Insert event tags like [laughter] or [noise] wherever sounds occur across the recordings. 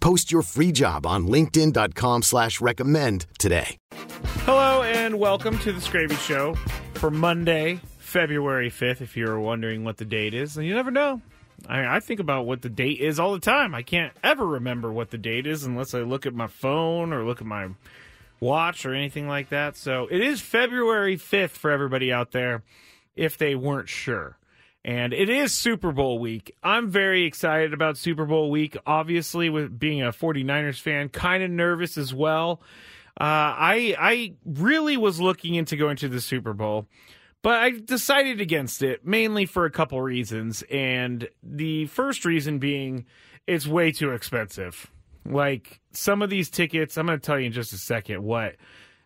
Post your free job on linkedin.com slash recommend today. Hello and welcome to the Skraby Show for Monday, February 5th, if you're wondering what the date is. And you never know. I, I think about what the date is all the time. I can't ever remember what the date is unless I look at my phone or look at my watch or anything like that. So it is February 5th for everybody out there if they weren't sure. And it is Super Bowl week. I'm very excited about Super Bowl week. Obviously, with being a 49ers fan, kind of nervous as well. Uh, I I really was looking into going to the Super Bowl, but I decided against it mainly for a couple reasons. And the first reason being it's way too expensive. Like some of these tickets, I'm going to tell you in just a second what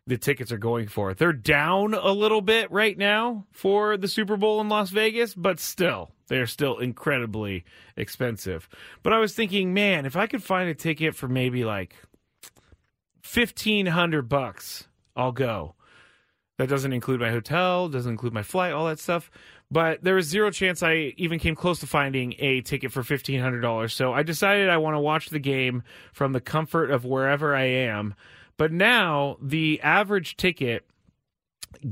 the tickets are going for. They're down a little bit right now for the Super Bowl in Las Vegas, but still, they're still incredibly expensive. But I was thinking, man, if I could find a ticket for maybe like 1500 bucks, I'll go. That doesn't include my hotel, doesn't include my flight, all that stuff. But there was zero chance I even came close to finding a ticket for $1,500. So I decided I want to watch the game from the comfort of wherever I am. But now the average ticket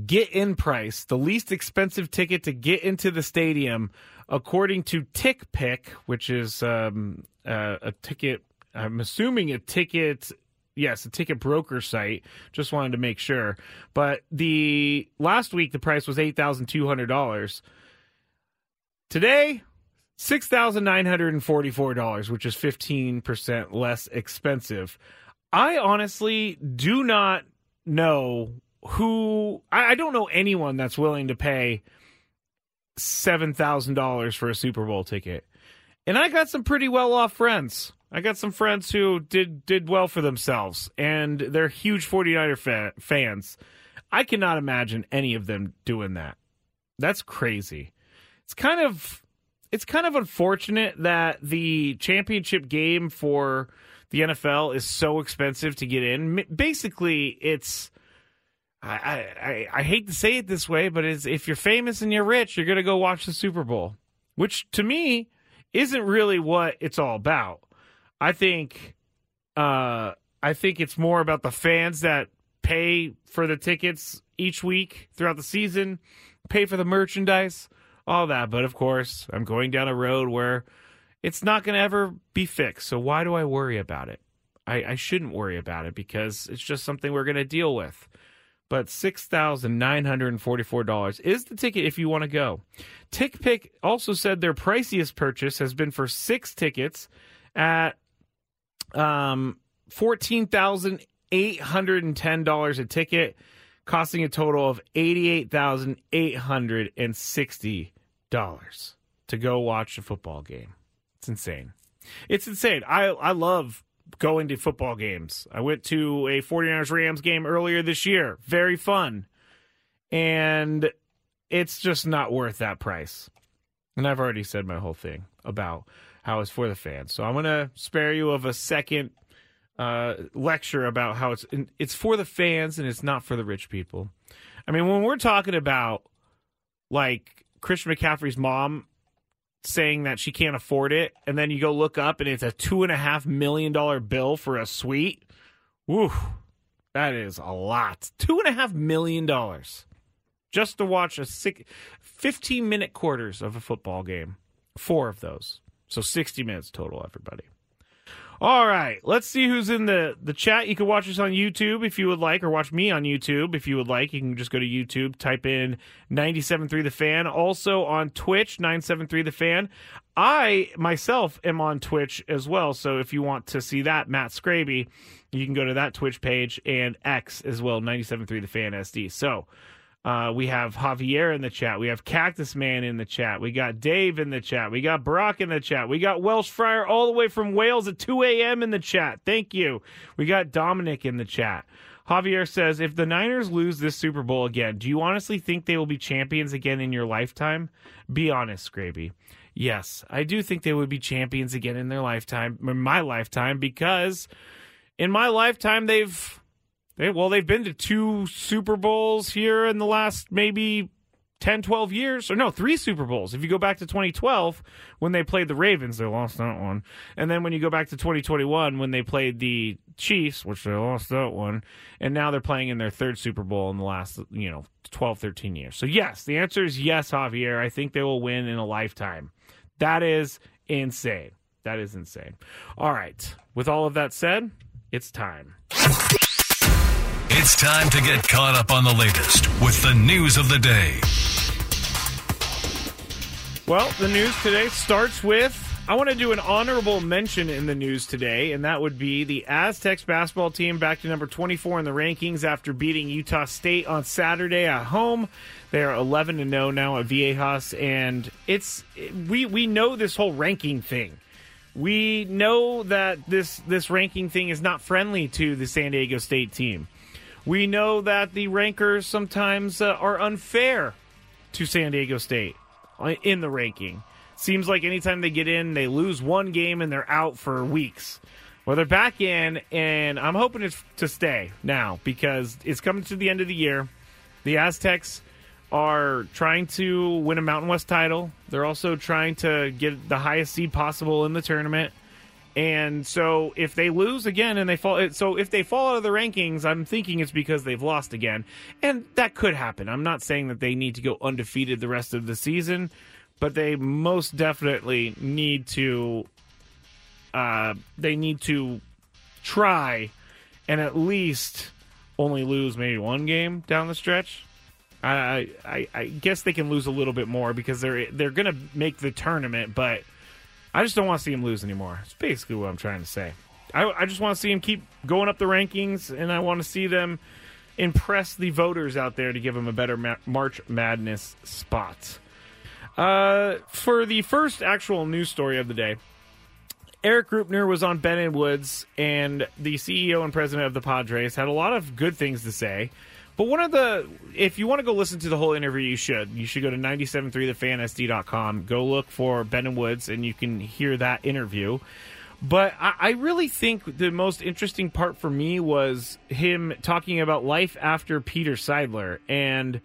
get in price, the least expensive ticket to get into the stadium, according to TickPick, which is um, uh, a ticket, I'm assuming a ticket yes, a ticket broker site. Just wanted to make sure. But the last week the price was eight thousand two hundred dollars. Today, six thousand nine hundred and forty-four dollars, which is fifteen percent less expensive. I honestly do not know who. I, I don't know anyone that's willing to pay seven thousand dollars for a Super Bowl ticket. And I got some pretty well off friends. I got some friends who did did well for themselves, and they're huge 49er fa- fans. I cannot imagine any of them doing that. That's crazy. It's kind of it's kind of unfortunate that the championship game for the NFL is so expensive to get in. Basically, it's I, I, I hate to say it this way, but it's if you're famous and you're rich, you're gonna go watch the Super Bowl, which to me isn't really what it's all about. I think uh, I think it's more about the fans that pay for the tickets each week throughout the season, pay for the merchandise, all that. But of course, I'm going down a road where it's not going to ever be fixed. So why do I worry about it? I, I shouldn't worry about it because it's just something we're going to deal with. But six thousand nine hundred and forty-four dollars is the ticket if you want to go. TickPick also said their priciest purchase has been for six tickets at um, fourteen thousand eight hundred and ten dollars a ticket, costing a total of eighty-eight thousand eight hundred and sixty dollars to go watch a football game. It's insane. It's insane. I I love going to football games. I went to a 49ers Rams game earlier this year. Very fun. And it's just not worth that price. And I've already said my whole thing about how it's for the fans. So I'm going to spare you of a second uh, lecture about how it's it's for the fans and it's not for the rich people. I mean, when we're talking about like Christian McCaffrey's mom saying that she can't afford it, and then you go look up and it's a two and a half million dollar bill for a suite. Woo, that is a lot. Two and a half million dollars just to watch a six, 15 minute quarters of a football game. Four of those. So 60 minutes total, everybody. All right, let's see who's in the the chat. You can watch us on YouTube if you would like, or watch me on YouTube if you would like. You can just go to YouTube, type in 97.3 The Fan. Also on Twitch, 973 The Fan. I myself am on Twitch as well, so if you want to see that, Matt Skraby, you can go to that Twitch page and X as well, 97.3 The Fan SD. So uh, we have Javier in the chat. We have Cactus Man in the chat. We got Dave in the chat. We got Brock in the chat. We got Welsh Fryer all the way from Wales at 2 a.m. in the chat. Thank you. We got Dominic in the chat. Javier says, if the Niners lose this Super Bowl again, do you honestly think they will be champions again in your lifetime? Be honest, Skraby. Yes, I do think they would be champions again in their lifetime, in my lifetime, because in my lifetime they've they, well, they've been to two Super Bowls here in the last maybe 10, 12 years. Or no, three Super Bowls. If you go back to 2012, when they played the Ravens, they lost that one. And then when you go back to 2021, when they played the Chiefs, which they lost that one. And now they're playing in their third Super Bowl in the last, you know, 12, 13 years. So, yes, the answer is yes, Javier. I think they will win in a lifetime. That is insane. That is insane. All right. With all of that said, it's time. It's time to get caught up on the latest with the news of the day. Well, the news today starts with I want to do an honorable mention in the news today, and that would be the Aztecs basketball team back to number 24 in the rankings after beating Utah State on Saturday at home. They are 11 to 0 now at Viejas, and it's we we know this whole ranking thing. We know that this this ranking thing is not friendly to the San Diego State team. We know that the rankers sometimes uh, are unfair to San Diego State uh, in the ranking. Seems like anytime they get in, they lose one game and they're out for weeks. Well, they're back in, and I'm hoping it's to stay now because it's coming to the end of the year. The Aztecs are trying to win a Mountain West title. They're also trying to get the highest seed possible in the tournament. And so if they lose again and they fall, so if they fall out of the rankings, I'm thinking it's because they've lost again. And that could happen. I'm not saying that they need to go undefeated the rest of the season, but they most definitely need to, uh, they need to try and at least only lose maybe one game down the stretch. I, I, I guess they can lose a little bit more because they're they're gonna make the tournament, but I just don't want to see him lose anymore. It's basically what I'm trying to say. I, I just want to see him keep going up the rankings, and I want to see them impress the voters out there to give him a better Ma- March Madness spot. Uh, for the first actual news story of the day, Erik Greupner was on Ben and Woods, and the CEO and president of the Padres had a lot of good things to say. But one of the, if you want to go listen to the whole interview, you should. You should go to 973thefansd.com. Go look for Ben and Woods, and you can hear that interview. But I, I really think the most interesting part for me was him talking about life after Peter Seidler, and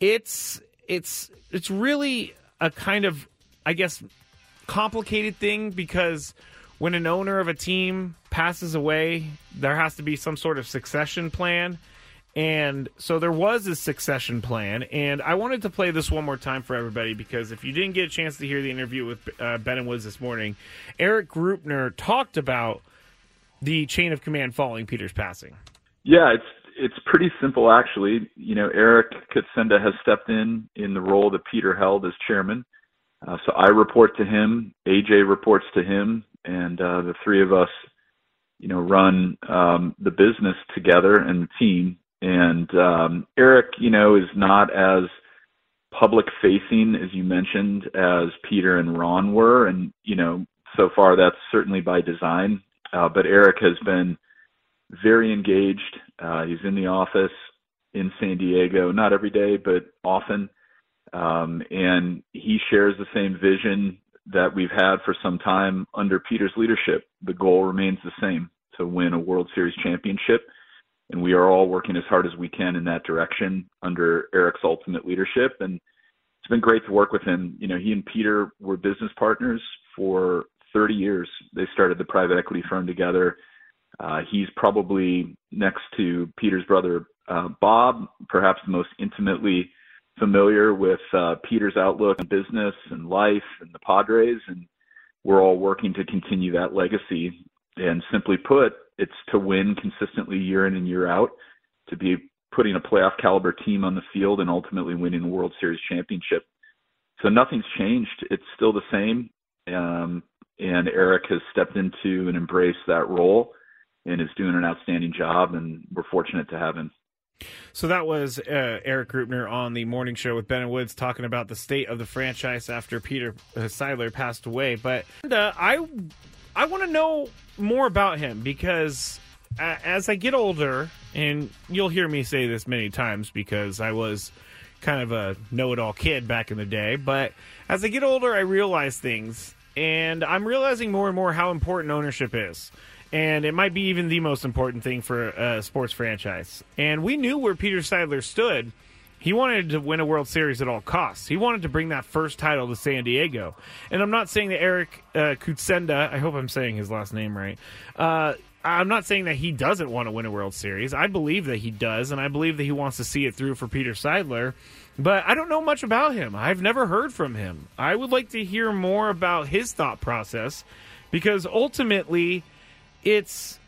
it's it's it's really a kind of, I guess, complicated thing because when an owner of a team passes away, there has to be some sort of succession plan and so there was a succession plan, and I wanted to play this one more time for everybody because if you didn't get a chance to hear the interview with uh, Ben and Woods this morning, Erik Greupner talked about the chain of command following Peter's passing. Yeah, it's it's pretty simple actually. You know, Eric Kutsenda has stepped in in the role that Peter held as chairman. Uh, so I report to him, AJ reports to him, and uh, the three of us, you know, run um, the business together and the team. And um, Erik, you know, is not as public facing as you mentioned as Peter and Ron were, and you know, so far that's certainly by design. Uh, but Eric has been very engaged. Uh, he's in the office in San Diego, not every day, but often. Um, and he shares the same vision that we've had for some time under Peter's leadership. The goal remains the same to win a World Series championship and we are all working as hard as we can in that direction under Eric's ultimate leadership. And it's been great to work with him. You know, he and Peter were business partners for 30 years. They started the private equity firm together. Uh, he's probably next to Peter's brother uh, Bob, perhaps the most intimately familiar with uh, Peter's outlook on business and life and the Padres, and we're all working to continue that legacy And simply put, it's to win consistently year in and year out, to be putting a playoff caliber team on the field and ultimately winning the World Series championship. So nothing's changed. It's still the same. Um, and Eric has stepped into and embraced that role and is doing an outstanding job. And we're fortunate to have him. So that was uh, Erik Greupner on the morning show with Ben and Woods talking about the state of the franchise after Peter uh, Seidler passed away. But uh, I, I want to know more about him because uh, as I get older, and you'll hear me say this many times because I was kind of a know-it-all kid back in the day. But as I get older, I realize things, and I'm realizing more and more how important ownership is and it might be even the most important thing for a sports franchise. And we knew where Peter Seidler stood. He wanted to win a World Series at all costs. He wanted to bring that first title to San Diego. And I'm not saying that Eric uh, Kutsenda, I hope I'm saying his last name right. Uh, I'm not saying that he doesn't want to win a World Series. I believe that he does, and I believe that he wants to see it through for Peter Seidler. But I don't know much about him. I've never heard from him. I would like to hear more about his thought process because ultimately it's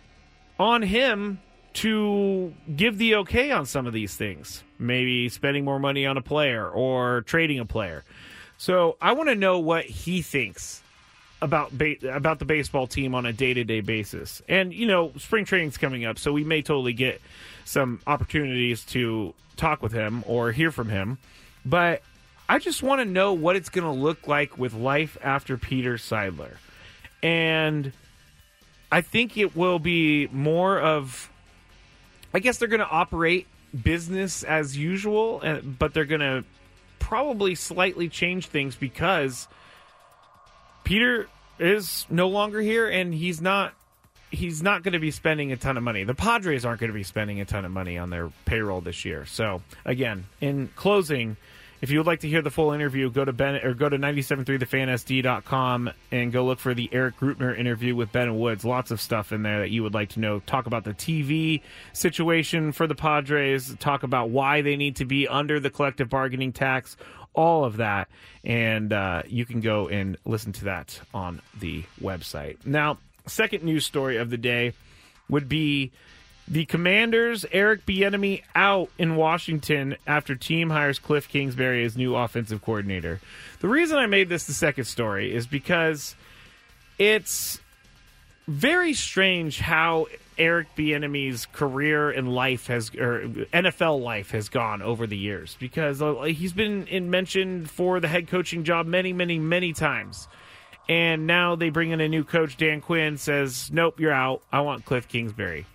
on him to give the okay on some of these things. Maybe spending more money on a player or trading a player. So I want to know what he thinks about ba- about the baseball team on a day to day basis. And you know, spring training's coming up, so we may totally get some opportunities to talk with him or hear from him. But I just want to know what it's going to look like with life after Peter Seidler. And I think it will be more of. I guess they're going to operate business as usual, uh, but they're going to probably slightly change things because Peter is no longer here and he's not he's not going to be spending a ton of money. The Padres aren't going to be spending a ton of money on their payroll this year. So, again, in closing, if you would like to hear the full interview, go to Ben or go to 973thefansd.com and go look for the Erik Greupner interview with Ben Woods. Lots of stuff in there that you would like to know. Talk about the TV situation for the Padres, talk about why they need to be under the collective bargaining tax, all of that. And uh, you can go and listen to that on the website. Now, second news story of the day would be the Commanders, Eric Bieniemy out in Washington after team hires Cliff Kingsbury as new offensive coordinator. The reason I made this the second story is because it's very strange how Eric Bieniemy's career and life has or NFL life has gone over the years because uh, he's been in mentioned for the head coaching job many many many times. And now they bring in a new coach Dan Quinn says, "Nope, you're out. I want Cliff Kingsbury."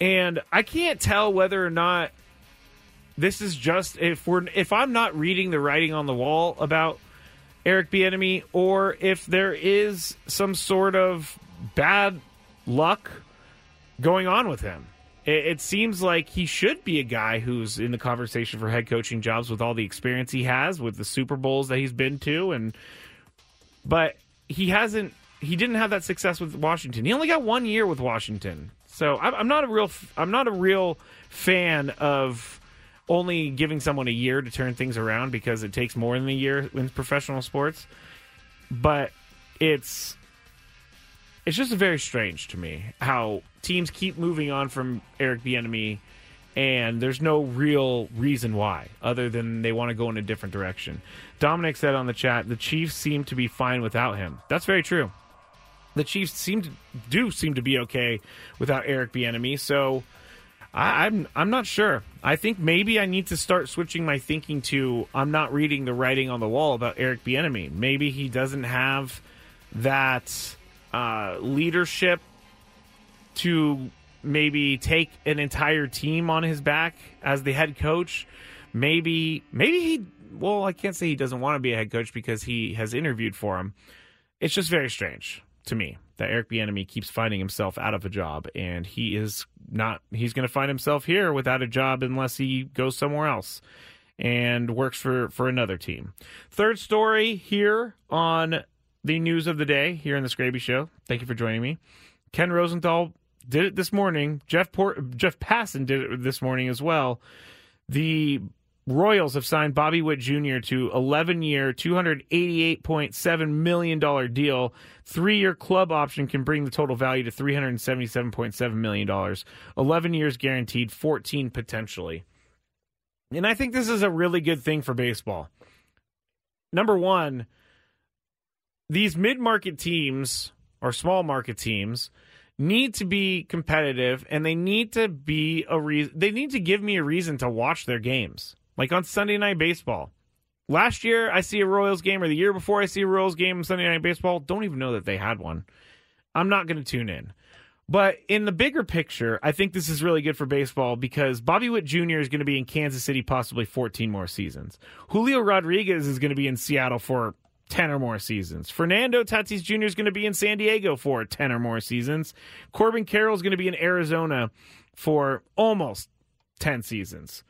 And I can't tell whether or not this is just if we're if I'm not reading the writing on the wall about Eric Bieniemy or if there is some sort of bad luck going on with him. It, it, seems like he should be a guy who's in the conversation for head coaching jobs with all the experience he has with the Super Bowls that he's been to and but he hasn't he didn't have that success with Washington. He only got one year with Washington. So I'm not a real I'm not a real fan of only giving someone a year to turn things around because it takes more than a year in professional sports. But it's it's just very strange to me how teams keep moving on from Eric Bieniemy and there's no real reason why other than they want to go in a different direction. Dominic said on the chat, the Chiefs seem to be fine without him. That's very true the Chiefs seem to do seem to be okay without Eric Bieniemy. So I, I'm I'm not sure. I think maybe I need to start switching my thinking to I'm not reading the writing on the wall about Eric Bieniemy. Maybe he doesn't have that uh, leadership to maybe take an entire team on his back as the head coach. Maybe maybe he well, I can't say he doesn't want to be a head coach because he has interviewed for him. It's just very strange to me that Eric Bieniemy keeps finding himself out of a job, and he is not. He's going to find himself here without a job unless he goes somewhere else and works for for another team. Third story here on the news of the day here in the Skraby Show. Thank you for joining me. Ken Rosenthal did it this morning. Jeff Port, Jeff Passan did it this morning as well. The Royals have signed Bobby Witt Jr. to 11 year, $288.7 million deal. Three year club option can bring the total value to $377.7 million. 11 years guaranteed, 14 potentially. And I think this is a really good thing for baseball. Number one, these mid market teams or small market teams need to be competitive and they need to be a reason they need to give me a reason to watch their games like on Sunday Night Baseball. Last year, I see a Royals game, or the year before, I see a Royals game on Sunday Night Baseball. Don't even know that they had one. I'm not going to tune in. But in the bigger picture, I think this is really good for baseball because Bobby Witt Jr. is going to be in Kansas City possibly 14 more seasons. Julio Rodriguez is going to be in Seattle for 10 or more seasons. Fernando Tatis Jr. is going to be in San Diego for 10 or more seasons. Corbin Carroll is going to be in Arizona for almost 10 seasons.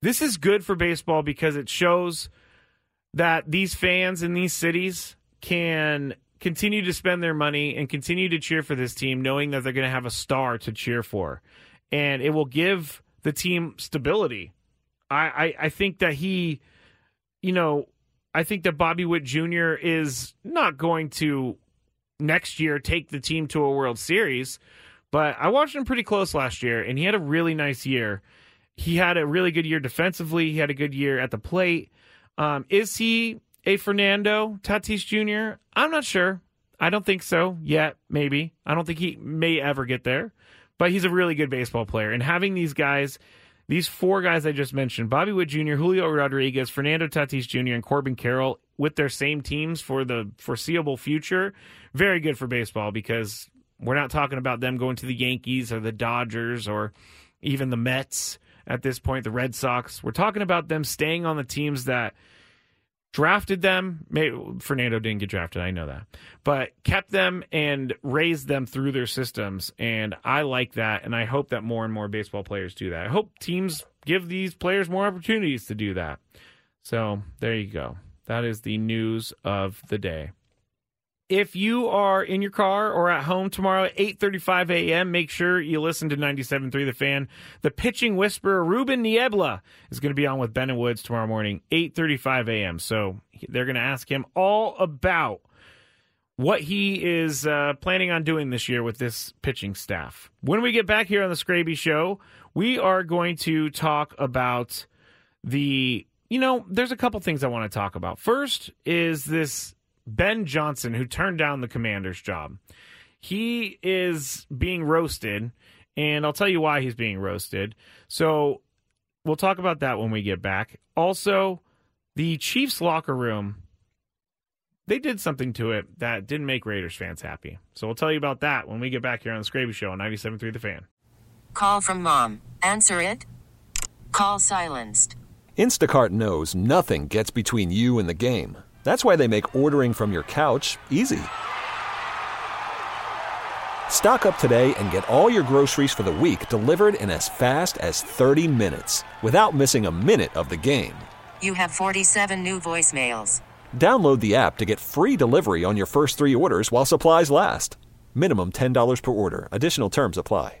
This is good for baseball because it shows that these fans in these cities can continue to spend their money and continue to cheer for this team, knowing that they're going to have a star to cheer for. And it will give the team stability. I, I, I think that he, you know, I think that Bobby Witt Jr. is not going to next year take the team to a World Series, but I watched him pretty close last year, and he had a really nice year he had a really good year defensively. He had a good year at the plate. Um, is he a Fernando Tatis Jr.? I'm not sure. I don't think so yet. Maybe. I don't think he may ever get there, but he's a really good baseball player. And having these guys, these four guys I just mentioned Bobby Witt Jr., Julio Rodriguez, Fernando Tatis Jr., and Corbin Carroll with their same teams for the foreseeable future, very good for baseball because we're not talking about them going to the Yankees or the Dodgers or even the Mets at this point, the Red Sox. We're talking about them staying on the teams that drafted them. Fernando didn't get drafted, I know that, but kept them and raised them through their systems. And I like that, and I hope that more and more baseball players do that. I hope teams give these players more opportunities to do that. So there you go. That is the news of the day. If you are in your car or at home tomorrow at 8:35 a.m., make sure you listen to 97.3 The Fan. The pitching whisperer Ruben Niebla is going to be on with Ben and Woods tomorrow morning, 8:35 a.m. So they're going to ask him all about what he is uh, planning on doing this year with this pitching staff. When we get back here on the Skraby Show, we are going to talk about the. You know, there's a couple things I want to talk about. First is this Ben Johnson, who turned down the commander's job. He is being roasted, and I'll tell you why he's being roasted. So we'll talk about that when we get back. Also, the Chiefs locker room, they did something to it that didn't make Raiders fans happy. So we'll tell you about that when we get back here on the Skraby Show on 97.3 The Fan. Call from mom. Answer it. Call silenced. Instacart knows nothing gets between you and the game. That's why they make ordering from your couch easy. Stock up today and get all your groceries for the week delivered in as fast as 30 minutes without missing a minute of the game. You have 47 new voicemails. Download the app to get free delivery on your first three orders while supplies last. Minimum $10 per order. Additional terms apply.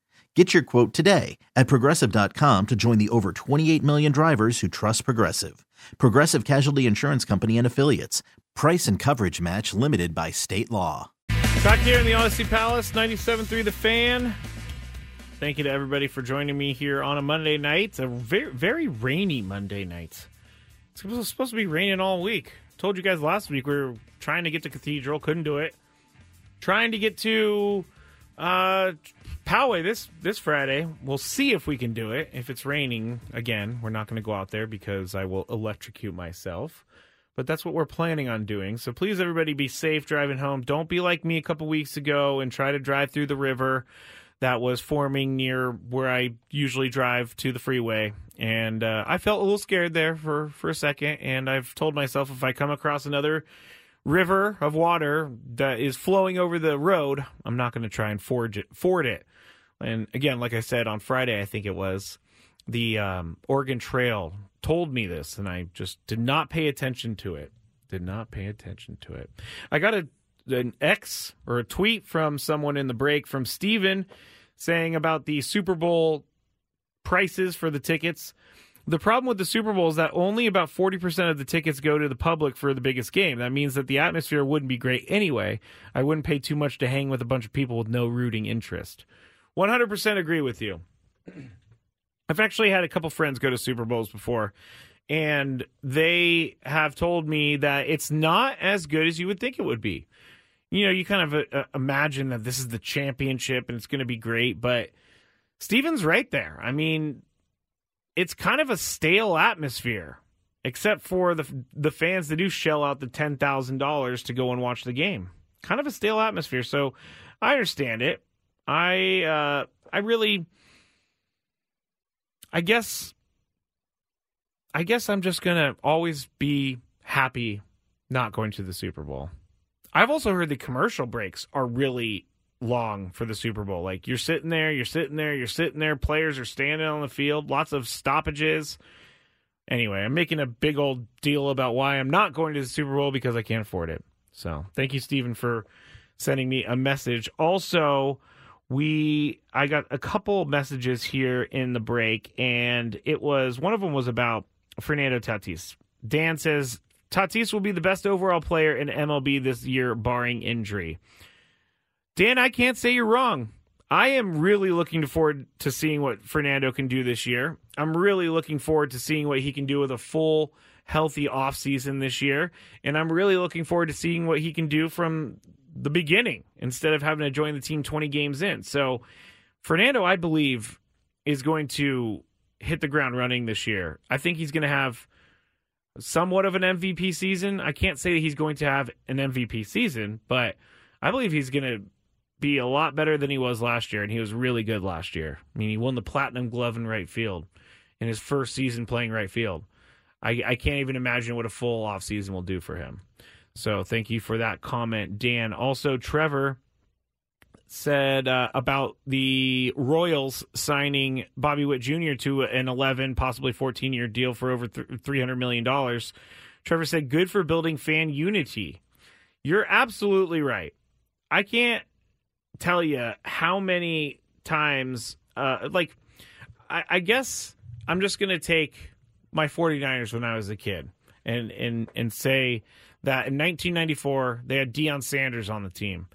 Get your quote today at progressive.com to join the over 28 million drivers who trust Progressive. Progressive Casualty Insurance Company and Affiliates. Price and coverage match limited by state law. Back here in the Audacy Palace, 97.3 The Fan. Thank you to everybody for joining me here on a Monday night. A very, very rainy Monday night. It's supposed to be raining all week. Told you guys last week we were trying to get to Cathedral, couldn't do it. trying to get to uh, Poway this this Friday. We'll see if we can do it. If it's raining again, we're not going to go out there because I will electrocute myself. But that's what we're planning on doing. So please, everybody, be safe driving home. Don't be like me a couple weeks ago and try to drive through the river that was forming near where I usually drive to the freeway. And uh, I felt a little scared there for, for a second. And I've told myself if I come across another river of water that is flowing over the road, I'm not going to try and forge it, ford it. And again, like I said on Friday, I think it was the um, Oregon Trail told me this, and I just did not pay attention to it. Did not pay attention to it. I got a an X or a tweet from someone in the break from Steven saying about the Super Bowl prices for the tickets. The problem with the Super Bowl is that only about 40% of the tickets go to the public for the biggest game. That means that the atmosphere wouldn't be great anyway. I wouldn't pay too much to hang with a bunch of people with no rooting interest. 100% agree with you. I've actually had a couple friends go to Super Bowls before, and they have told me that it's not as good as you would think it would be. You know, you kind of uh, imagine that this is the championship and it's going to be great, but Steven's right there. I mean, it's kind of a stale atmosphere, except for the the fans that do shell out the ten thousand dollars to go and watch the game. Kind of a stale atmosphere. So I understand it. I uh, I really I guess I guess I'm just gonna always be happy not going to the Super Bowl. I've also heard the commercial breaks are really long for the Super Bowl. Like you're sitting there, you're sitting there, you're sitting there, players are standing on the field, lots of stoppages. Anyway, I'm making a big old deal about why I'm not going to the Super Bowl because I can't afford it. So, thank you Stephen for sending me a message. Also, we I got a couple messages here in the break, and it was one of them was about Fernando Tatis. Dan says Tatis will be the best overall player in MLB this year, barring injury. Dan, I can't say you're wrong. I am really looking forward to seeing what Fernando can do this year. I'm really looking forward to seeing what he can do with a full, healthy offseason this year. And I'm really looking forward to seeing what he can do from the beginning instead of having to join the team 20 games in. So Fernando, I believe, is going to hit the ground running this year. I think he's going to have somewhat of an MVP season. I can't say that he's going to have an MVP season, but I believe he's going to be a lot better than he was last year, and he was really good last year. I mean, he won the Platinum Glove in right field in his first season playing right field. I, I can't even imagine what a full offseason will do for him. So thank you for that comment, Dan. Also, Trevor said uh, about the Royals signing Bobby Witt Jr. to an 11, possibly 14 year deal for over $300 million. Trevor said, good for building fan unity. You're absolutely right. I can't tell you how many times, uh, like, I, I guess I'm just going to take my 49ers when I was a kid and, and, and say, that in 1994 they had Deion Sanders on the team.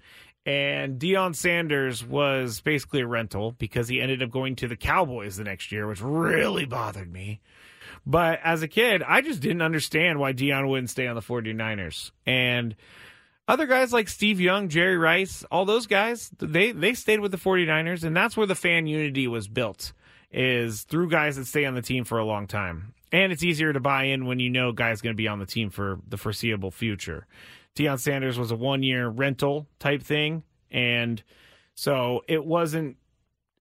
And Deion Sanders was basically a rental because he ended up going to the Cowboys the next year, which really bothered me. But as a kid, I just didn't understand why Deion wouldn't stay on the 49ers. And other guys like Steve Young, Jerry Rice, all those guys, they, they stayed with the 49ers, and that's where the fan unity was built, is through guys that stay on the team for a long time. And it's easier to buy in when you know guy's going to be on the team for the foreseeable future. Deion Sanders was a one year rental type thing. And so it wasn't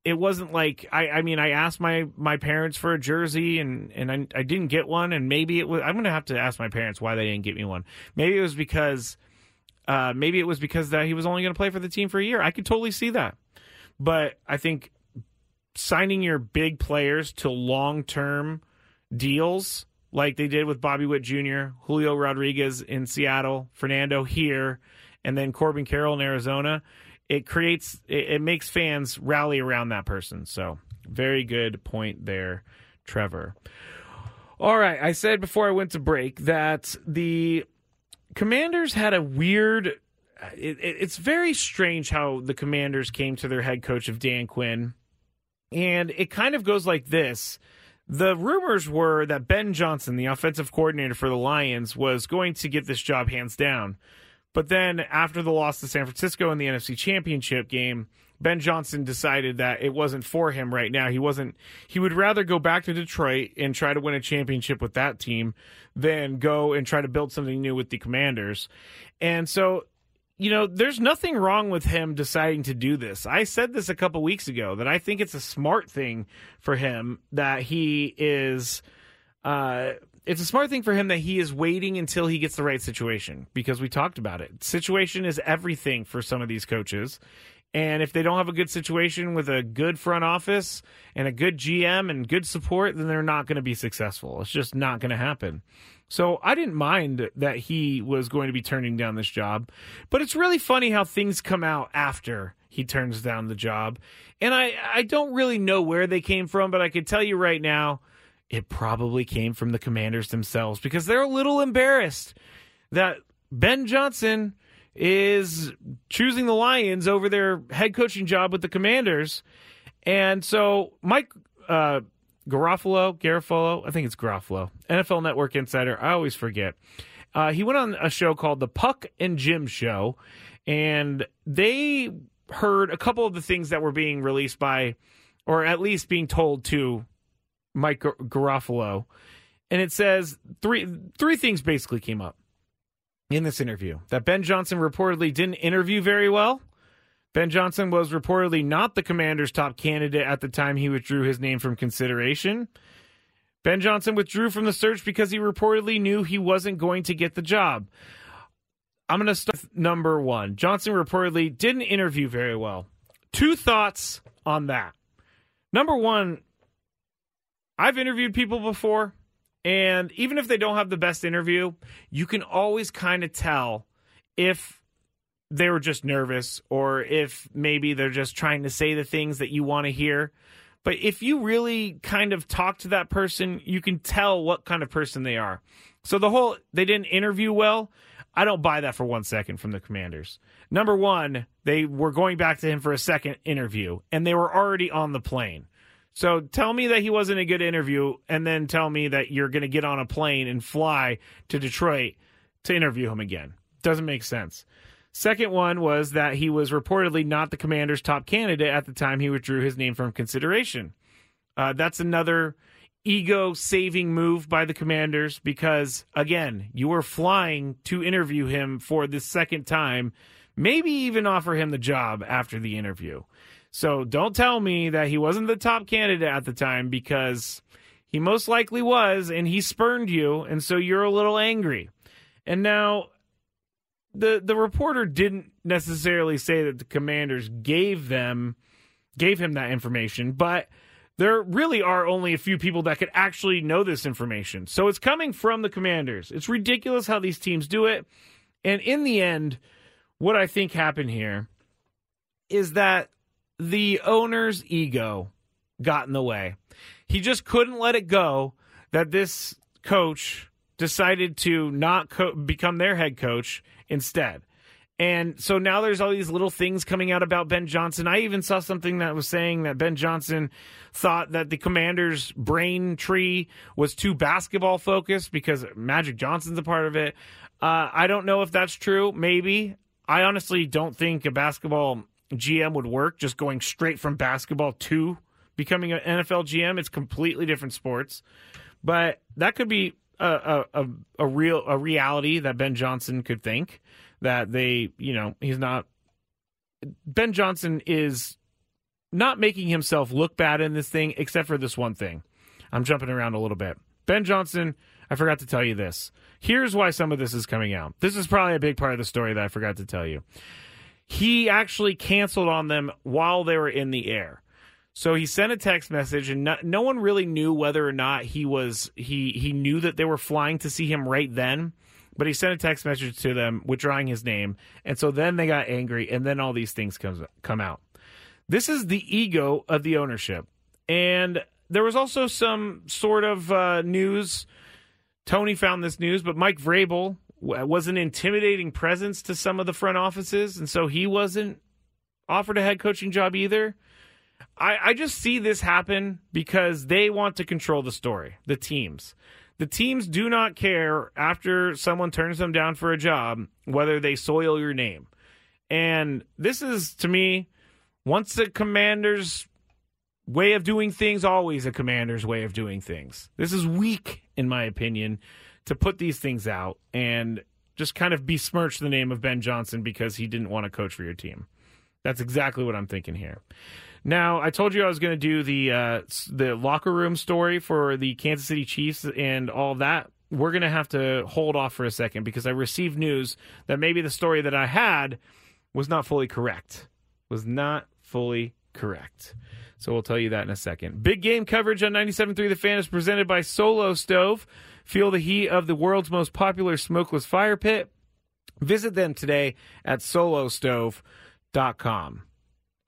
it wasn't like I, I mean I asked my my parents for a jersey and and I, I didn't get one and maybe it was I'm gonna have to ask my parents why they didn't get me one. Maybe it was because uh, maybe it was because that he was only gonna play for the team for a year. I could totally see that. But I think signing your big players to long term deals like they did with Bobby Witt Jr., Julio Rodriguez in Seattle, Fernando here, and then Corbin Carroll in Arizona, it creates it, it makes fans rally around that person. So very good point there, Trevor. All right, I said before I went to break that the Commanders had a weird. It, it, it's very strange how the Commanders came to their head coach of Dan Quinn, and it kind of goes like this the rumors were that Ben Johnson, the offensive coordinator for the Lions, was going to get this job hands down. But then after the loss to San Francisco in the NFC Championship game, Ben Johnson decided that it wasn't for him right now. He wasn't he would rather go back to Detroit and try to win a championship with that team than go and try to build something new with the Commanders. And so you know, there's nothing wrong with him deciding to do this. I said this a couple weeks ago that I think it's a smart thing for him that he is uh it's a smart thing for him that he is waiting until he gets the right situation because we talked about it. Situation is everything for some of these coaches. And if they don't have a good situation with a good front office and a good GM and good support, then they're not going to be successful. It's just not going to happen. So I didn't mind that he was going to be turning down this job, but it's really funny how things come out after he turns down the job. And I, I don't really know where they came from, but I can tell you right now, it probably came from the commanders themselves because they're a little embarrassed that Ben Johnson is choosing the Lions over their head coaching job with the commanders. And so Mike uh, Garofalo, Garofalo, I think it's Garofalo, NFL Network Insider. I always forget. Uh, he went on a show called the Puck and Jim Show, and they heard a couple of the things that were being released by, or at least being told to Mike Gar- Garofalo, and it says three three things basically came up in this interview that Ben Johnson reportedly didn't interview very well. Ben Johnson was reportedly not the commander's top candidate at the time he withdrew his name from consideration. Ben Johnson withdrew from the search because he reportedly knew he wasn't going to get the job. I'm going to start with number one. Johnson reportedly didn't interview very well. Two thoughts on that. Number one, I've interviewed people before, and even if they don't have the best interview, you can always kind of tell if they were just nervous or if maybe they're just trying to say the things that you want to hear. But if you really kind of talk to that person, you can tell what kind of person they are. So the whole they didn't interview well, I don't buy that for one second from the commanders. Number one, they were going back to him for a second interview and they were already on the plane. So tell me that he wasn't a good interview and then tell me that you're going to get on a plane and fly to Detroit to interview him again. Doesn't make sense. Second one was that he was reportedly not the commander's top candidate at the time he withdrew his name from consideration. Uh, that's another ego saving move by the commanders because, again, you were flying to interview him for the second time, maybe even offer him the job after the interview. So don't tell me that he wasn't the top candidate at the time because he most likely was and he spurned you, and so you're a little angry. And now the the reporter didn't necessarily say that the commanders gave them gave him that information, but there really are only a few people that could actually know this information. So it's coming from the commanders. It's ridiculous how these teams do it. And in the end, what I think happened here is that the owner's ego got in the way. He just couldn't let it go that this coach decided to not co- become their head coach instead. And so now there's all these little things coming out about Ben Johnson. I even saw something that was saying that Ben Johnson thought that the commander's brain tree was too basketball focused because Magic Johnson's a part of it. Uh, I don't know if that's true. Maybe. I honestly don't think a basketball GM would work just going straight from basketball to becoming an NFL GM. It's completely different sports. But that could be a, a, a real a reality that Ben Johnson could think that they you know he's not Ben Johnson is not making himself look bad in this thing except for this one thing. I'm jumping around a little bit. Ben Johnson, I forgot to tell you this. Here's why some of this is coming out. This is probably a big part of the story that I forgot to tell you. He actually canceled on them while they were in the air. So he sent a text message, and no, no, one really knew whether or not he was he he knew that they were flying to see him right then. But he sent a text message to them withdrawing his name, and so then they got angry, and then all these things comes come out. This is the ego of the ownership, and there was also some sort of uh, news. Tony found this news, but Mike Vrabel was an intimidating presence to some of the front offices, and so he wasn't offered a head coaching job either. I, I just see this happen because they want to control the story, the teams. The teams do not care after someone turns them down for a job whether they soil your name. And this is, to me, once the commander's way of doing things, always a commander's way of doing things. This is weak, in my opinion, to put these things out and just kind of besmirch the name of Ben Johnson because he didn't want to coach for your team. That's exactly what I'm thinking here. Now, I told you I was going to do the uh, the locker room story for the Kansas City Chiefs and all that. We're going to have to hold off for a second because I received news that maybe the story that I had was not fully correct. Was not fully correct. So we'll tell you that in a second. Big game coverage on 97.3 The Fan is presented by Solo Stove. Feel the heat of the world's most popular smokeless fire pit. Visit them today at solostove.com.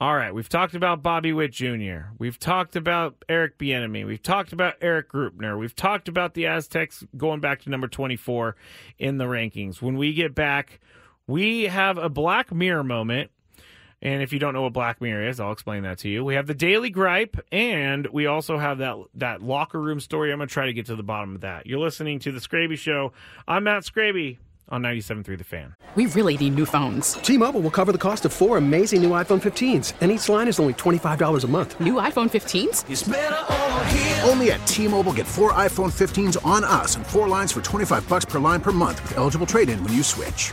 All right, we've talked about Bobby Witt Jr. We've talked about Eric Bieniemy. We've talked about Erik Greupner. We've talked about the Aztecs going back to number 24 in the rankings. When we get back, we have a Black Mirror moment. And if you don't know what Black Mirror is, I'll explain that to you. We have the Daily Gripe, and we also have that that locker room story. I'm going to try to get to the bottom of that. You're listening to The Skraby Show. I'm Matt Skraby on 97.3 The Fan. We really need new phones. T-Mobile will cover the cost of four amazing new iPhone 15s, and each line is only $25 a month. New iPhone 15s? Only at T-Mobile get four iPhone 15s on us and four lines for 25 bucks per line per month with eligible trade-in when you switch.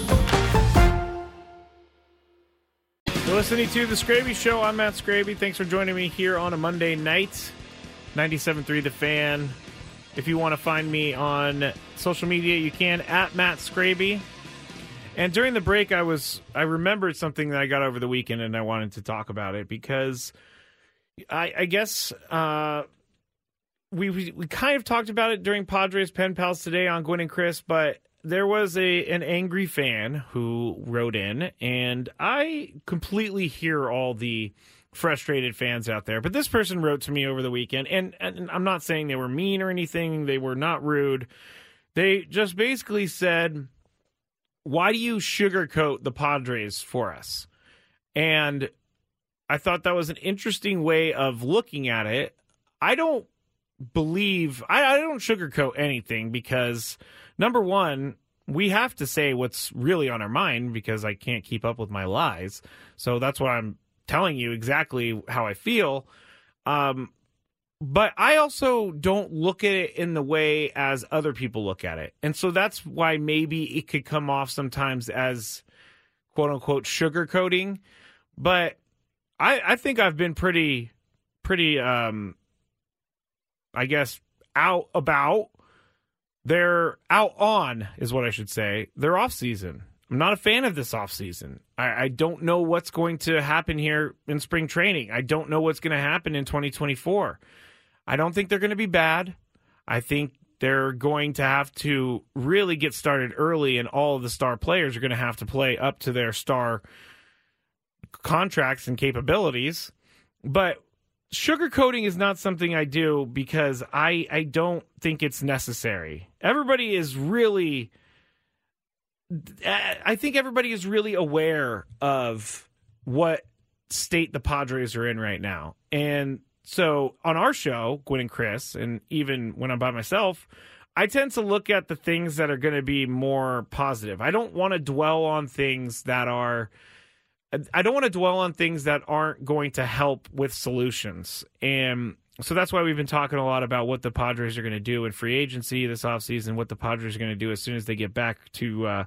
You're listening to The Skraby Show. I'm Matt Skraby. Thanks for joining me here on a Monday night. 97.3 The Fan. If you want to find me on social media, you can at Matt Skraby. And during the break, I was I remembered something that I got over the weekend, and I wanted to talk about it because I, I guess uh, we, we we kind of talked about it during Padres Pen Pals today on Gwynn and Chris, but there was a an angry fan who wrote in, and I completely hear all the frustrated fans out there. But this person wrote to me over the weekend, and, and I'm not saying they were mean or anything. They were not rude. They just basically said, "Why do you sugarcoat the Padres for us?" And I thought that was an interesting way of looking at it. I don't believe I, I don't sugarcoat anything because number one, we have to say what's really on our mind because I can't keep up with my lies. So that's why I'm telling you exactly how I feel. Um, but I also don't look at it in the way as other people look at it. And so that's why maybe it could come off sometimes as quote unquote sugarcoating. But I, I think I've been pretty, pretty, um, I guess, out about they're out on is what I should say. They're off season. I'm not a fan of this off season. I, I don't know what's going to happen here in spring training. I don't know what's going to happen in 2024. I don't think they're going to be bad. I think they're going to have to really get started early, and all of the star players are going to have to play up to their star contracts and capabilities. But sugarcoating is not something I do because I I don't think it's necessary. Everybody is really I think everybody is really aware of what state the Padres are in right now. And so on our show, Gwynn and Chris, and even when I'm by myself, I tend to look at the things that are going to be more positive. I don't want to dwell on things that are I don't want to dwell on things that aren't going to help with solutions. And so that's why we've been talking a lot about what the Padres are going to do in free agency this offseason, what the Padres are going to do as soon as they get back to uh,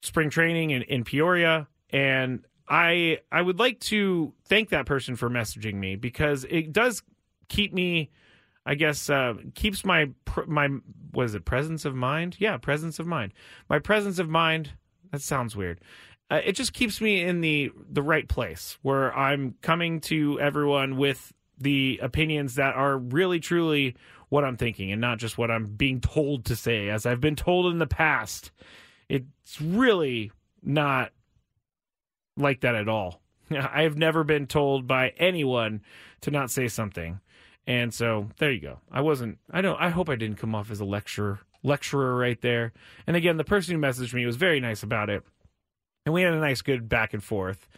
spring training in, in Peoria. And I I would like to thank that person for messaging me because it does keep me I guess uh, keeps my my was it presence of mind? Yeah, presence of mind. My presence of mind. That sounds weird. Uh, it just keeps me in the the right place where I'm coming to everyone with the opinions that are really truly what I'm thinking and not just what I'm being told to say as I've been told in the past. It's really not like that at all. [laughs] I have never been told by anyone to not say something. And so there you go. I wasn't I don't I hope I didn't come off as a lecturer lecturer right there. And again, the person who messaged me was very nice about it. And we had a nice good back and forth.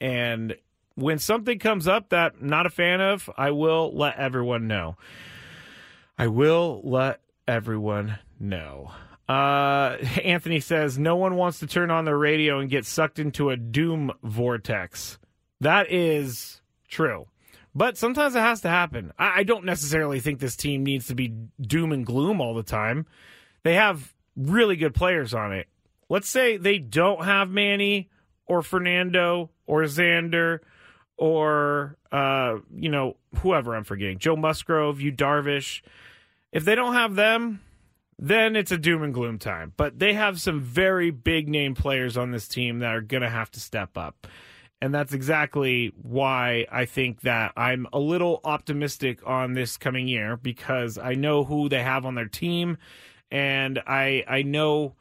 And when something comes up that I'm not a fan of, I will let everyone know. I will let everyone know. Uh, Anthony says no one wants to turn on the radio and get sucked into a doom vortex. That is true. But sometimes it has to happen. I, I don't necessarily think this team needs to be doom and gloom all the time. They have really good players on it. Let's say they don't have Manny or Fernando or Xander or uh, you know whoever I'm forgetting, Joe Musgrove, Yu Darvish. If they don't have them, then it's a doom and gloom time. But they have some very big name players on this team that are going to have to step up. And that's exactly why I think that I'm a little optimistic on this coming year because I know who they have on their team and I I know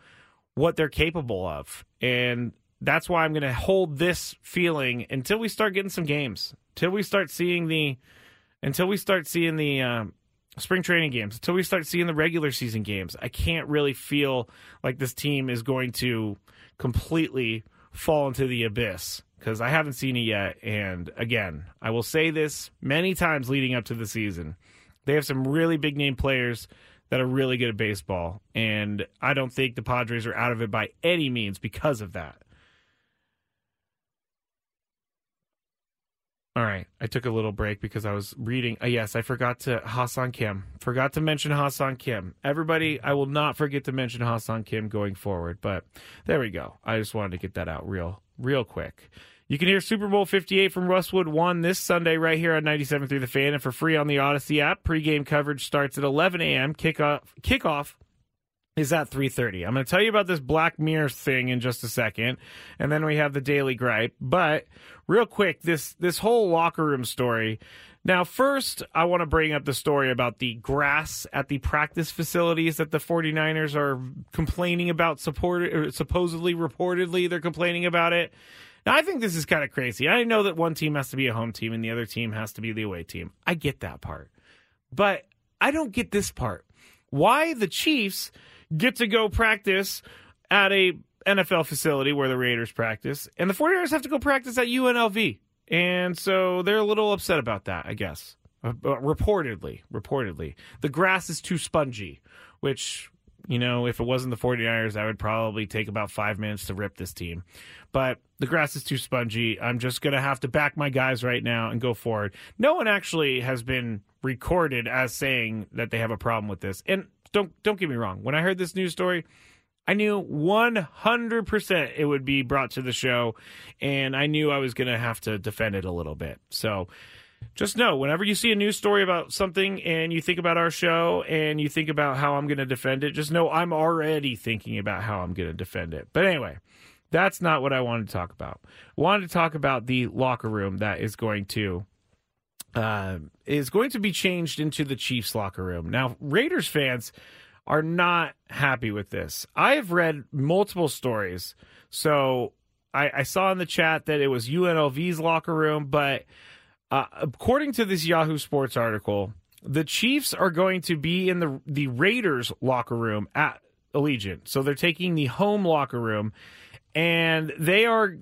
what they're capable of. And that's why I'm going to hold this feeling until we start getting some games, until we start seeing the until we start seeing the um, spring training games, until we start seeing the regular season games. I can't really feel like this team is going to completely fall into the abyss because I haven't seen it yet. And again, I will say this many times leading up to the season. They have some really big name players that are really good at baseball. And I don't think the Padres are out of it by any means because of that. All right, I took a little break because I was reading. Uh, yes, I forgot to Ha-Seong Kim. Forgot to mention Ha-Seong Kim. Everybody, I will not forget to mention Ha-Seong Kim going forward. But there we go. I just wanted to get that out real, real quick. You can hear Super Bowl 58 from Westwood 1 this Sunday right here on 97 through the fan and for free on the Audacy app. Pre-game coverage starts at 11 a.m. Kickoff, kickoff is at 3.30 i'm going to tell you about this black mirror thing in just a second and then we have the daily gripe but real quick this this whole locker room story now first i want to bring up the story about the grass at the practice facilities that the 49ers are complaining about support supposedly reportedly they're complaining about it now, I think this is kind of crazy. I know that one team has to be a home team and the other team has to be the away team. I get that part. But I don't get this part. Why the Chiefs get to go practice at a NFL facility where the Raiders practice, and the 49ers have to go practice at UNLV. And so they're a little upset about that, I guess. Uh, reportedly, reportedly. The grass is too spongy, which, you know, if it wasn't the 49ers, I would probably take about five minutes to rip this team. But the grass is too spongy. I'm just going to have to back my guys right now and go forward. No one actually has been recorded as saying that they have a problem with this. And don't don't get me wrong. When I heard this news story, I knew 100% it would be brought to the show, and I knew I was going to have to defend it a little bit. So just know whenever you see a news story about something and you think about our show and you think about how I'm going to defend it, just know I'm already thinking about how I'm going to defend it. But anyway, that's not what I wanted to talk about. I wanted to talk about the locker room that is going to uh, is going to be changed into the Chiefs locker room. Now, Raiders fans are not happy with this. I have read multiple stories. So I, I saw in the chat that it was UNLV's locker room, but uh, according to this Yahoo Sports article, the Chiefs are going to be in the the Raiders locker room at Allegiant. So they're taking the home locker room and they are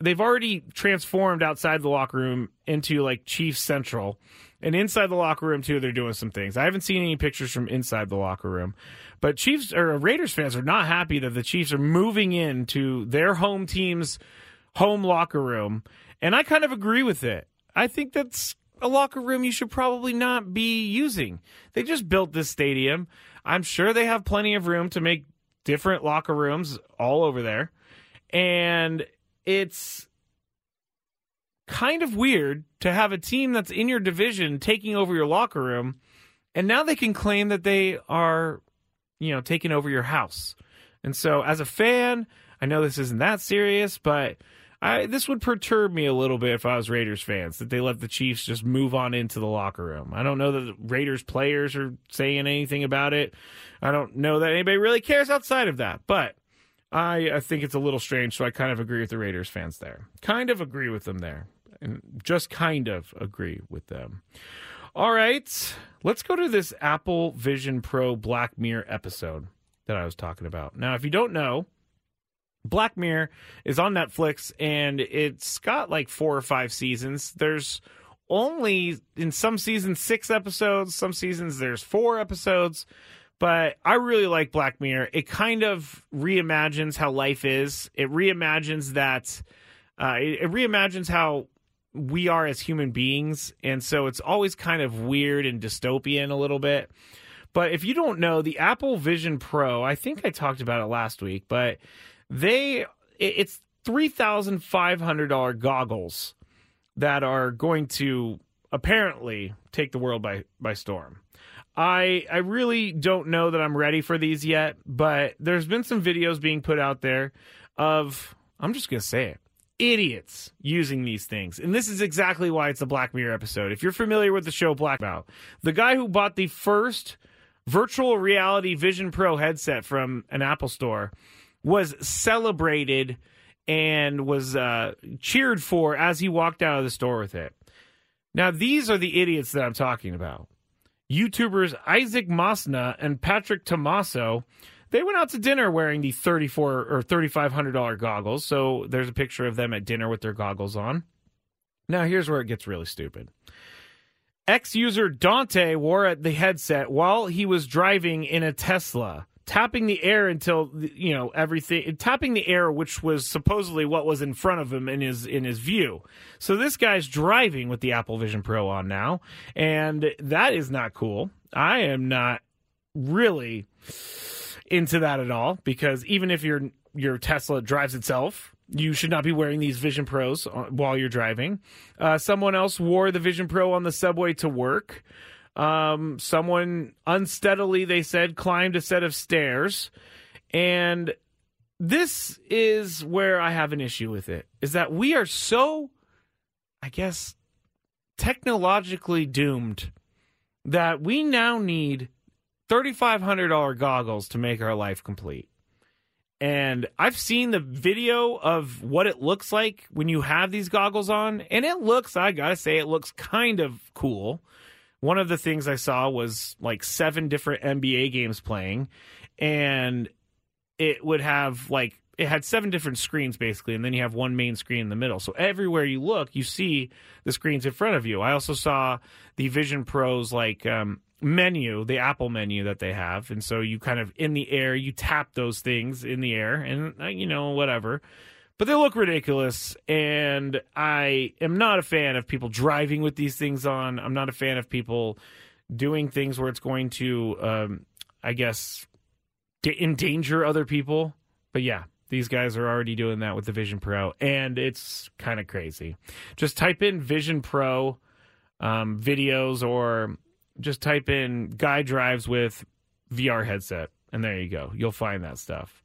they've already transformed outside the locker room into like Chiefs Central. And inside the locker room too, they're doing some things. I haven't seen any pictures from inside the locker room, but Chiefs or Raiders fans are not happy that the Chiefs are moving into their home team's home locker room, and I kind of agree with it. I think that's a locker room you should probably not be using. They just built this stadium. I'm sure they have plenty of room to make different locker rooms all over there. And it's kind of weird to have a team that's in your division taking over your locker room and now they can claim that they are, you know, taking over your house. And so, as a fan, I know this isn't that serious, but I, this would perturb me a little bit if I was Raiders fans that they let the Chiefs just move on into the locker room. I don't know that the Raiders players are saying anything about it. I don't know that anybody really cares outside of that, but I, I think it's a little strange. So I kind of agree with the Raiders fans there. Kind of agree with them there, and just kind of agree with them. All right, let's go to this Apple Vision Pro Black Mirror episode that I was talking about. Now, if you don't know, Black Mirror is on Netflix and it's got like four or five seasons. There's only in some seasons six episodes, some seasons there's four episodes. But I really like Black Mirror. It kind of reimagines how life is. It reimagines that. Uh, it, it reimagines how we are as human beings, and so it's always kind of weird and dystopian a little bit. But if you don't know, the Apple Vision Pro, I think I talked about it last week, but they it's three thousand five hundred dollar goggles that are going to apparently take the world by by storm. I I really don't know that I'm ready for these yet, but there's been some videos being put out there of I'm just gonna say it idiots using these things. And this is exactly why it's a Black Mirror episode. If you're familiar with the show Black Mirror, the guy who bought the first virtual reality Vision Pro headset from an Apple store was celebrated and was uh, cheered for as he walked out of the store with it. Now, these are the idiots that I'm talking about. YouTubers Isaac Mosna and Patrick Tomaso, they went out to dinner wearing the 34 or $3,500 goggles. So there's a picture of them at dinner with their goggles on. Now, here's where it gets really stupid. Ex user Dante wore the headset while he was driving in a Tesla tapping the air until you know everything tapping the air which was supposedly what was in front of him in his in his view. So this guy's driving with the apple vision pro on now and that is not cool. I am not really into that at all because even if your your tesla drives itself you should not be wearing these vision pros uh, while you're driving. Uh, someone else wore the vision pro on the subway to work um, someone unsteadily, they said, climbed a set of stairs. And this is where I have an issue with it is that we are so, I guess, technologically doomed that we now need $3,500 goggles to make our life complete. And I've seen the video of what it looks like when you have these goggles on, and it looks, I gotta say, it looks kind of cool one of the things I saw was like seven different NBA games playing, and it would have like it had seven different screens basically, and then you have one main screen in the middle. So everywhere you look, you see the screens in front of you. I also saw the Vision Pro's like um, menu, the Apple menu that they have, and so you kind of in the air, you tap those things in the air, and uh, you know whatever but they look ridiculous and i am not a fan of people driving with these things on. I'm not a fan of people doing things where it's going to um, i guess endanger other people. But yeah these guys are already doing that with the vision pro and it's kind of crazy. Just type in vision pro um, videos or just type in guy drives with vr headset and there you go. You'll find that stuff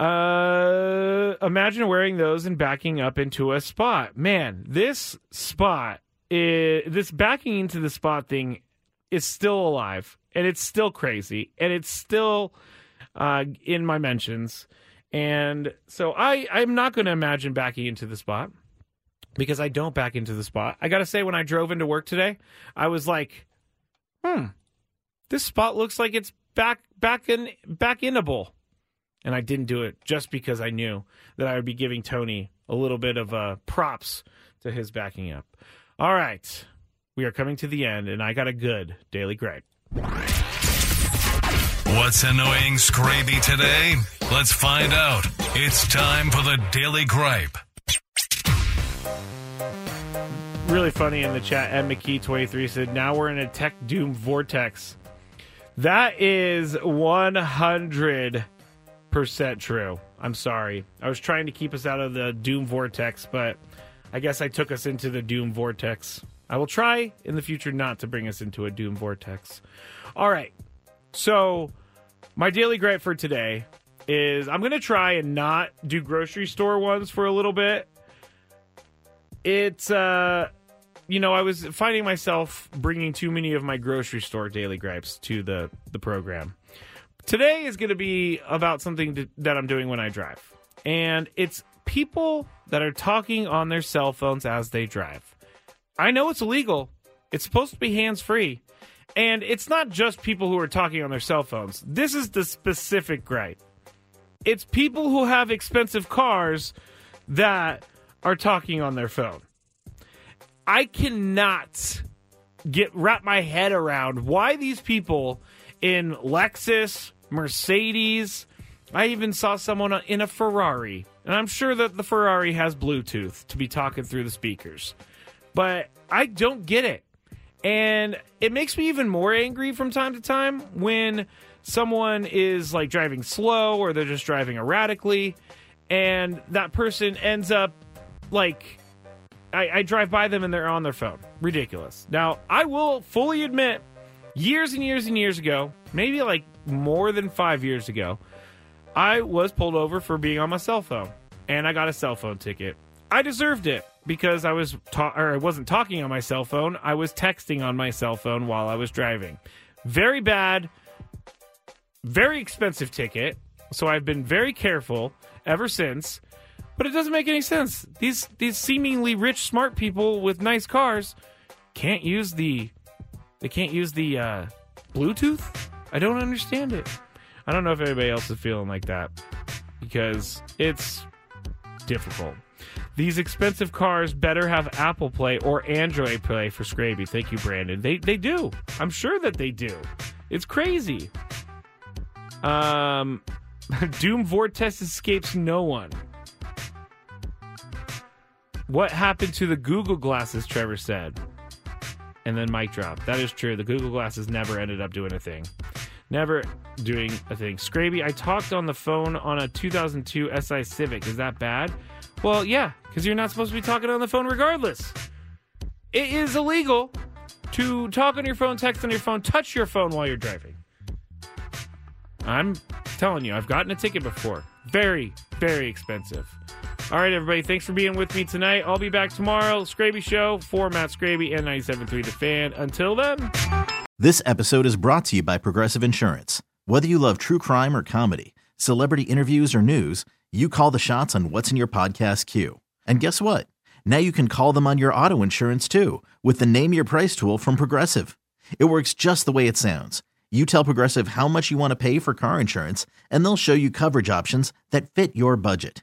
uh, imagine wearing those and backing up into a spot. Man, this spot, is, this backing into the spot thing is still alive, and it's still crazy, and it's still uh, in my mentions. And so I, I'm not going to imagine backing into the spot because I don't back into the spot. I got to say, when I drove into work today, I was like, hmm, this spot looks like it's back, back in, back in a inable and I didn't do it just because I knew that I would be giving Tony a little bit of uh, props to his backing up. All right, we are coming to the end, and I got a good daily gripe. What's annoying Skraby today? Let's find out. It's time for the daily gripe. Really funny in the chat. Ed McKee23 said, Now we're in a tech doom vortex. That is 100 percent true. I'm sorry. I was trying to keep us out of the doom vortex, but I guess I took us into the doom vortex. I will try in the future not to bring us into a doom vortex. All right. So, my daily gripe for today is I'm going to try and not do grocery store ones for a little bit. It's, uh, you know, I was finding myself bringing too many of my grocery store daily gripes to the, the program. Today is going to be about something to, that I'm doing when I drive. And it's people that are talking on their cell phones as they drive. I know it's illegal. It's supposed to be hands free. And it's not just people who are talking on their cell phones. This is the specific gripe. It's people who have expensive cars that are talking on their phone. I cannot get wrap my head around why these people in Lexus, Mercedes, I even saw someone in a Ferrari, and I'm sure that the Ferrari has Bluetooth to be talking through the speakers but I don't get it. And it makes me even more angry from time to time when someone is like driving slow or they're just driving erratically and that person ends up like I, I, drive by them and they're on their phone. Ridiculous. Now, I will fully admit, years and years and years ago, maybe like more than five years ago, I was pulled over for being on my cell phone and I got a cell phone ticket. I deserved it because I was ta- or I wasn't talking on my cell phone. I was texting on my cell phone while I was driving. Very bad, very expensive ticket. So I've been very careful ever since. But it doesn't make any sense. These these seemingly rich, smart people with nice cars can't use the they can't use the uh, Bluetooth. I don't understand it. I don't know if anybody else is feeling like that because it's difficult. These expensive cars better have Apple Play or Android Play for Skraby. Thank you, Brandon. They they do. I'm sure that they do. It's crazy. Um, [laughs] Doom Vortex escapes no one. What happened to the Google glasses? Trevor said, and then mic drop. That is true. The Google glasses never ended up doing a thing. Never doing a thing. Skraby, I talked on the phone on a 2002 SI Civic. Is that bad? Well, yeah, because you're not supposed to be talking on the phone regardless. It is illegal to talk on your phone, text on your phone, touch your phone while you're driving. I'm telling you, I've gotten a ticket before. Very, very expensive. All right, everybody, thanks for being with me tonight. I'll be back tomorrow. Skraby Show for Matt Skraby and 97.3 The Fan. Until then. This episode is brought to you by Progressive Insurance. Whether you love true crime or comedy, celebrity interviews or news, you call the shots on what's in your podcast queue. And guess what? Now you can call them on your auto insurance too with the Name Your Price tool from Progressive. It works just the way it sounds. You tell Progressive how much you want to pay for car insurance, and they'll show you coverage options that fit your budget.